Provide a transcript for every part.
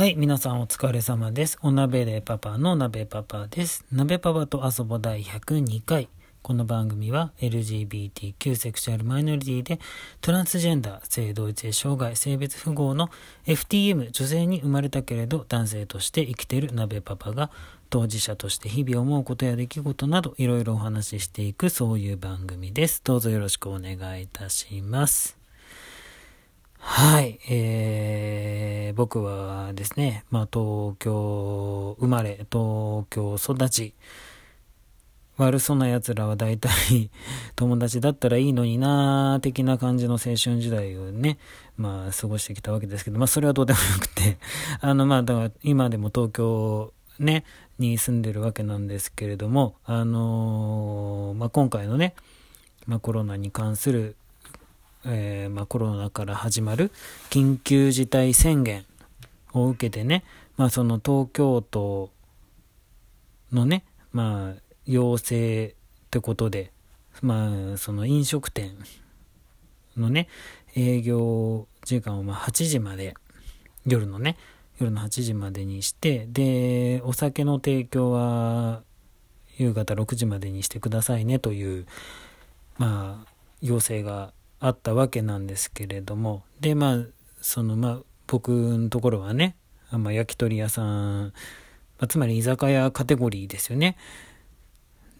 はい、皆さんお疲れ様です。お鍋でパパの鍋パパです。鍋パパと遊ぼ第102回。この番組は LGBTQ セクシュアルマイノリティでトランスジェンダー、性同一性障害、性別不合の FTM 女性に生まれたけれど男性として生きている鍋パパが当事者として日々思うことや出来事などいろいろお話ししていくそういう番組です。どうぞよろしくお願いいたします。はい、えー、僕はですね、まあ東京生まれ、東京育ち、悪そうな奴らは大体友達だったらいいのになー的な感じの青春時代をね、まあ過ごしてきたわけですけど、まあそれはどうでもよくて、あのまあだから今でも東京ね、に住んでるわけなんですけれども、あのーまあ今回のね、まあコロナに関するえーまあ、コロナから始まる緊急事態宣言を受けてね、まあ、その東京都のね、まあ、要請ってことで、まあ、その飲食店のね、営業時間をま8時まで、夜のね、夜の8時までにして、で、お酒の提供は夕方6時までにしてくださいねという、まあ、要請があったわけなんですけれども。でまあそのまあ僕のところはね、まあ、焼き鳥屋さん、ま、つまり居酒屋カテゴリーですよね。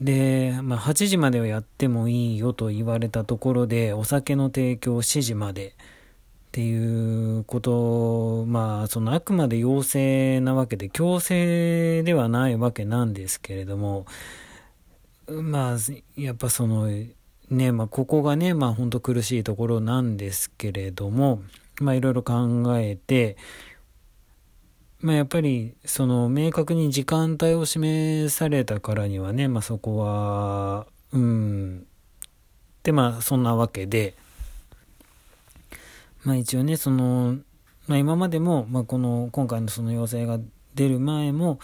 で、まあ、8時まではやってもいいよと言われたところでお酒の提供7時まで。っていうことまあそのあくまで要請なわけで強制ではないわけなんですけれども。まあやっぱそのねまあ、ここがね、まあ、本当苦しいところなんですけれども、まあ、いろいろ考えて、まあ、やっぱり、その、明確に時間帯を示されたからにはね、まあ、そこは、うん、で、まあ、そんなわけで、まあ、一応ね、その、まあ、今までも、まあ、この、今回のその要請が出る前も、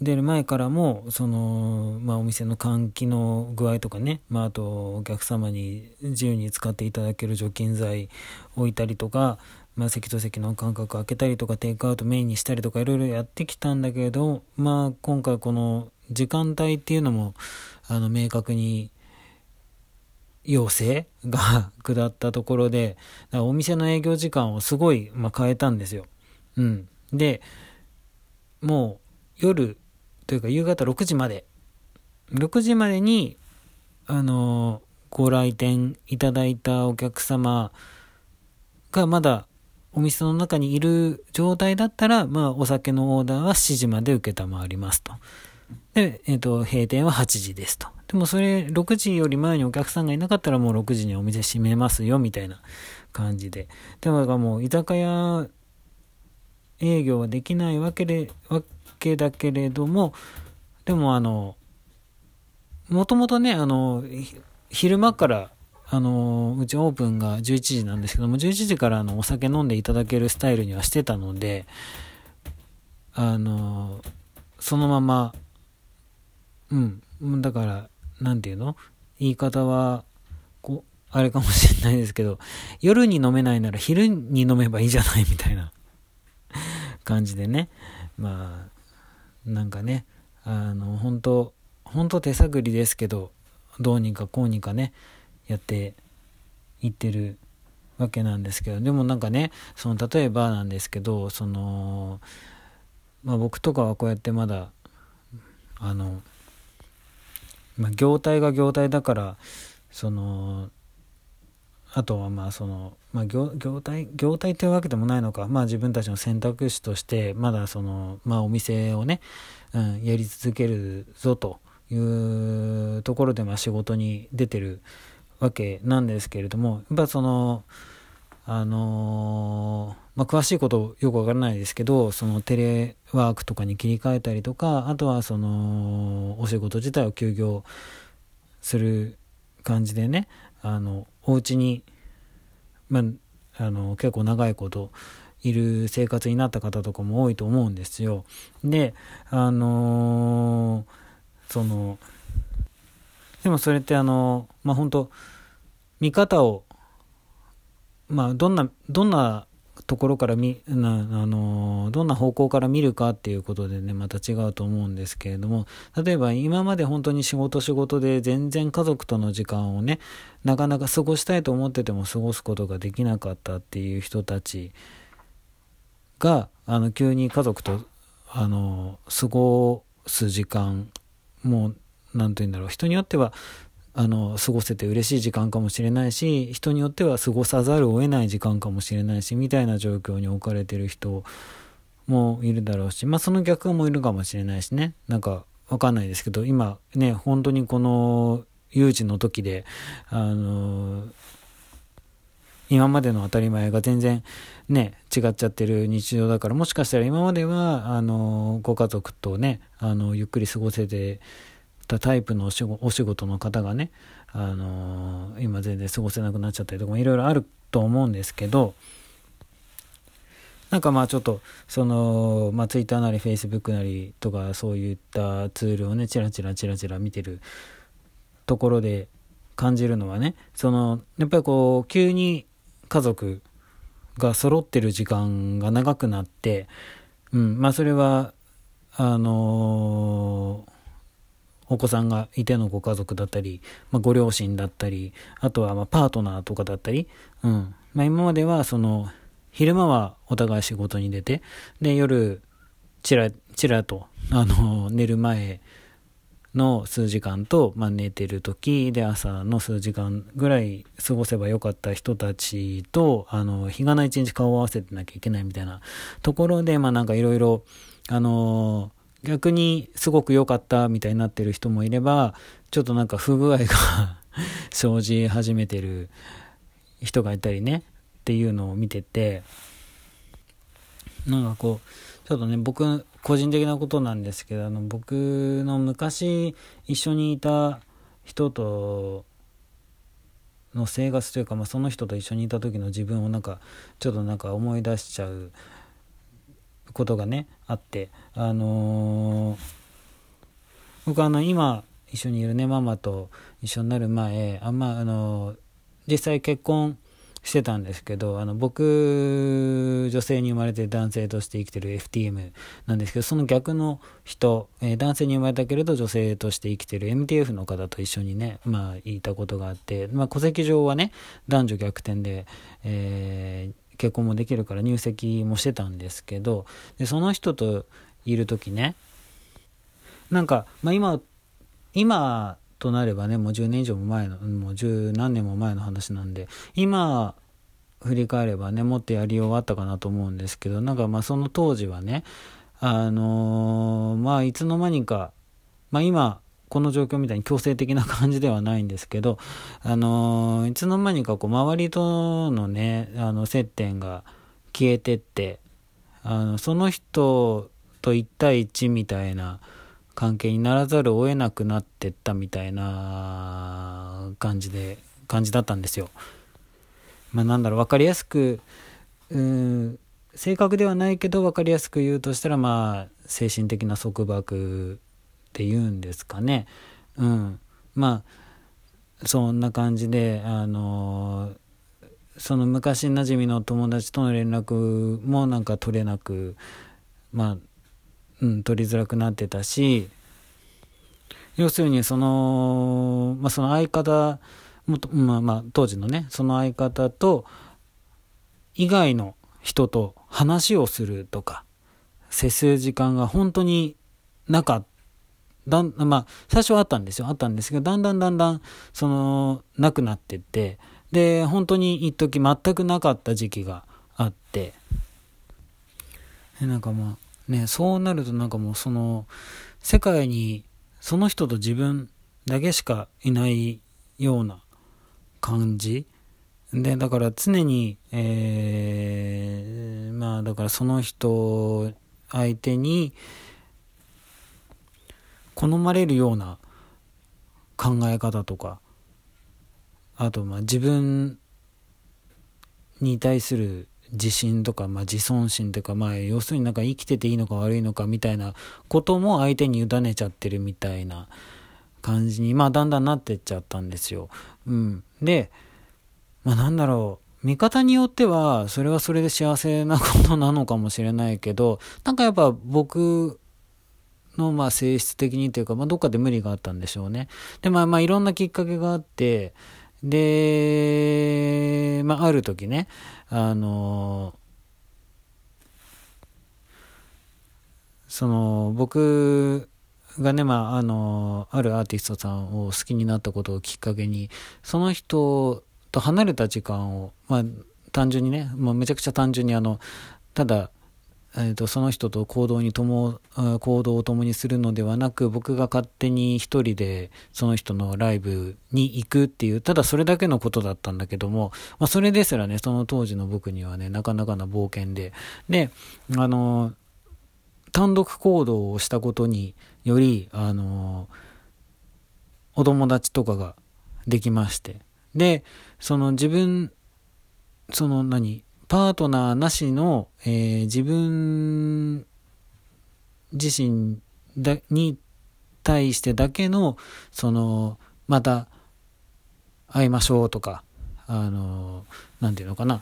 出る前からもその、まあ、お店の換気の具合とかね、まあ、あとお客様に自由に使っていただける除菌剤置いたりとか、まあ、席と席の間隔空けたりとかテイクアウトメインにしたりとかいろいろやってきたんだけれど、まあ、今回この時間帯っていうのもあの明確に要請が 下ったところでお店の営業時間をすごい、まあ、変えたんですよ。うん、でもう夜というか夕方6時まで6時までにあのご来店いただいたお客様がまだお店の中にいる状態だったら、まあ、お酒のオーダーは7時まで受けたまわりますと。で、えっ、ー、と、閉店は8時ですと。でもそれ、6時より前にお客さんがいなかったらもう6時にお店閉めますよ、みたいな感じで。だからもう、居酒屋営業はできないわけで、わけだけれども、でもあの、もともとね、あの、昼間から、あの、うちオープンが11時なんですけども、11時からあのお酒飲んでいただけるスタイルにはしてたので、あの、そのまま、うん、だから、なんていうの？言い方は、こう、あれかもしれないですけど、夜に飲めないなら昼に飲めばいいじゃないみたいな感じでね、まあ、なんかね、あの、本当本当手探りですけど、どうにかこうにかね、やっていってるわけなんですけど、でもなんかね、その、例えばなんですけど、その、まあ僕とかはこうやってまだ、あの、まあ業態が業態だから、その、あとはまあその、まあ業、業態、業態というわけでもないのか、まあ自分たちの選択肢として、まだその、まあお店をね、うん、やり続けるぞというところで、まあ仕事に出てるわけなんですけれども、やっぱその、あのー、まあ詳しいことよくわからないですけど、そのテレワークとかに切り替えたりとか、あとはその、お仕事自体を休業する感じでね、あの、お家に、まあ、あの、結構長いこといる生活になった方とかも多いと思うんですよ。で、あのー、その、でもそれってあの、まあ、本当見方を、まあ、どんな、どんなところから見な、あのどんな方向から見るかっていうことでねまた違うと思うんですけれども例えば今まで本当に仕事仕事で全然家族との時間をねなかなか過ごしたいと思ってても過ごすことができなかったっていう人たちがあの急に家族とあの過ごす時間もう何て言うんだろう人によってはあの過ごせて嬉しい時間かもしれないし人によっては過ごさざるを得ない時間かもしれないしみたいな状況に置かれてる人もいるだろうしまあその逆もいるかもしれないしね。なんかわかんないですけど今ね本当にこの有事の時であの今までの当たり前が全然ね違っちゃってる日常だからもしかしたら今まではあのご家族とねあのゆっくり過ごせてたタイプのお仕事の方がね、あのー、今全然過ごせなくなっちゃったりとかもいろいろあると思うんですけど、なんかまあちょっと、その、まあ Twitter なり Facebook なりとかそういったツールをね、チラチラチラチラ見てるところで感じるのはね、その、やっぱりこう、急に家族が揃ってる時間が長くなって、うん、まあそれは、あのーお子さんがいてのご家族だったり、まあ、ご両親だったり、あとはまパートナーとかだったり、うん。まあ、今まではその、昼間はお互い仕事に出て、で、夜、ちら、ちらと、あの、寝る前の数時間と、まあ、寝てる時で朝の数時間ぐらい過ごせばよかった人たちと、あの、日がな一日顔を合わせてなきゃいけないみたいなところで、まあなんかいろいろ、あの逆にすごく良かったみたいになってる人もいれば、ちょっとなんか不具合が 生じ始めてる人がいたりね、っていうのを見てて、なんかこう、ちょっとね、僕、個人的なことなんですけど、あの、僕の昔一緒にいた人との生活というか、まあ、その人と一緒にいた時の自分をなんか、ちょっとなんか思い出しちゃうことがねあってあのー、僕あの今一緒にいるねママと一緒になる前あんまあのー、実際結婚してたんですけどあの僕女性に生まれて男性として生きてる FTM なんですけどその逆の人、えー、男性に生まれたけれど女性として生きてる MTF の方と一緒にねまあいたことがあって、まあ、戸籍上はね男女逆転で、えー結婚もできるから入籍もしてたんですけどでその人といる時ねなんか、まあ、今今となればねもう10年以上も前のもう十何年も前の話なんで今振り返ればねもっとやりようあったかなと思うんですけどなんかまあその当時はねあのー、まあいつの間にかまあ今この状況みたいに強制的な感じではないんですけど、あのいつの間にかこう周りとのね、あの接点が消えてって、あのその人と1対1みたいな関係にならざるを得なくなってったみたいな感じで、感じだったんですよ。まあなんだろう、分かりやすく、うん、正確ではないけど分かりやすく言うとしたら、まあ、精神的な束縛っていうんですかね。うん。まあ、そんな感じで、あのその昔なじみの友達との連絡もなんか取れなく、まあ、うん、取りづらくなってたし、要するにその、まあ、その相方、もまあまあ、当時のね、その相方と、以外の人と話をするとか、接する時間が本当になかっただん、まあ、最初はあったんですよ。あったんですけど、だんだんだんだん、その、なくなってって、で、本当に一時全くなかった時期があって、でなんかまあ、ね、そうなるとなんかもうその、世界にその人と自分だけしかいないような感じで、だから常に、えー、まあだからその人相手に、好まれるような考え方とかあとまあ自分に対する自信とか、まあ、自尊心とか、まあ、要するになんか生きてていいのか悪いのかみたいなことも相手に委ねちゃってるみたいな感じに、まあ、だんだんなってっちゃったんですよ。うん。で、まあ、なんだろう。見方によっては、それはそれで幸せなことなのかもしれないけど、なんかやっぱ僕のまあ性質的にというか、まあどっかで無理があったんでしょうね。で、まあまあいろんなきっかけがあって、で、まあある時ね、あの、その僕がね、まあ、あの、あるアーティストさんを好きになったことをきっかけに、その人と離れた時間を、まあ、単純にね、まあ、めちゃくちゃ単純にあの、ただ、えーと、その人と行動にとも行動を共にするのではなく僕が勝手に一人でその人のライブに行くっていうただそれだけのことだったんだけども、まあ、それですらねその当時の僕にはねなかなかな冒険で。であの単独行動をしたことによりあのお友達とかができまして。でその自分その何パートナーなしの、えー、自分自身だに対してだけの、その、また会いましょうとか、あの、なんていうのかな。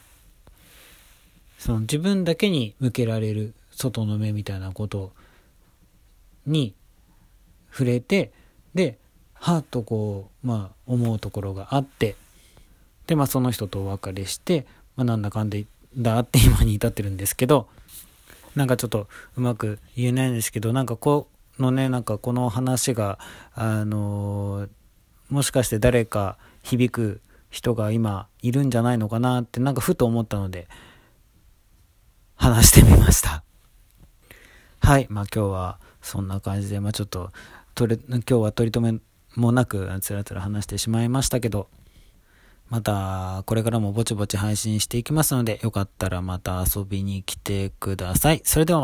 その自分だけに向けられる外の目みたいなことに触れて、で、はっとこう、まあ思うところがあって、で、まあその人とお別れして、まあなんだかんでだって今に至ってるんですけど、なんかちょっとうまく言えないんですけど、なんかこのね、なんかこの話が、あのもしかして誰か響く人が今いるんじゃないのかなってなんかふと思ったので、話してみました。はい。まあ今日はそんな感じで、まあちょっと、とれ、今日は取り留めもなくつらつら話してしまいましたけど、また、これからもぼちぼち配信していきますので、よかったらまた遊びに来てください。それでは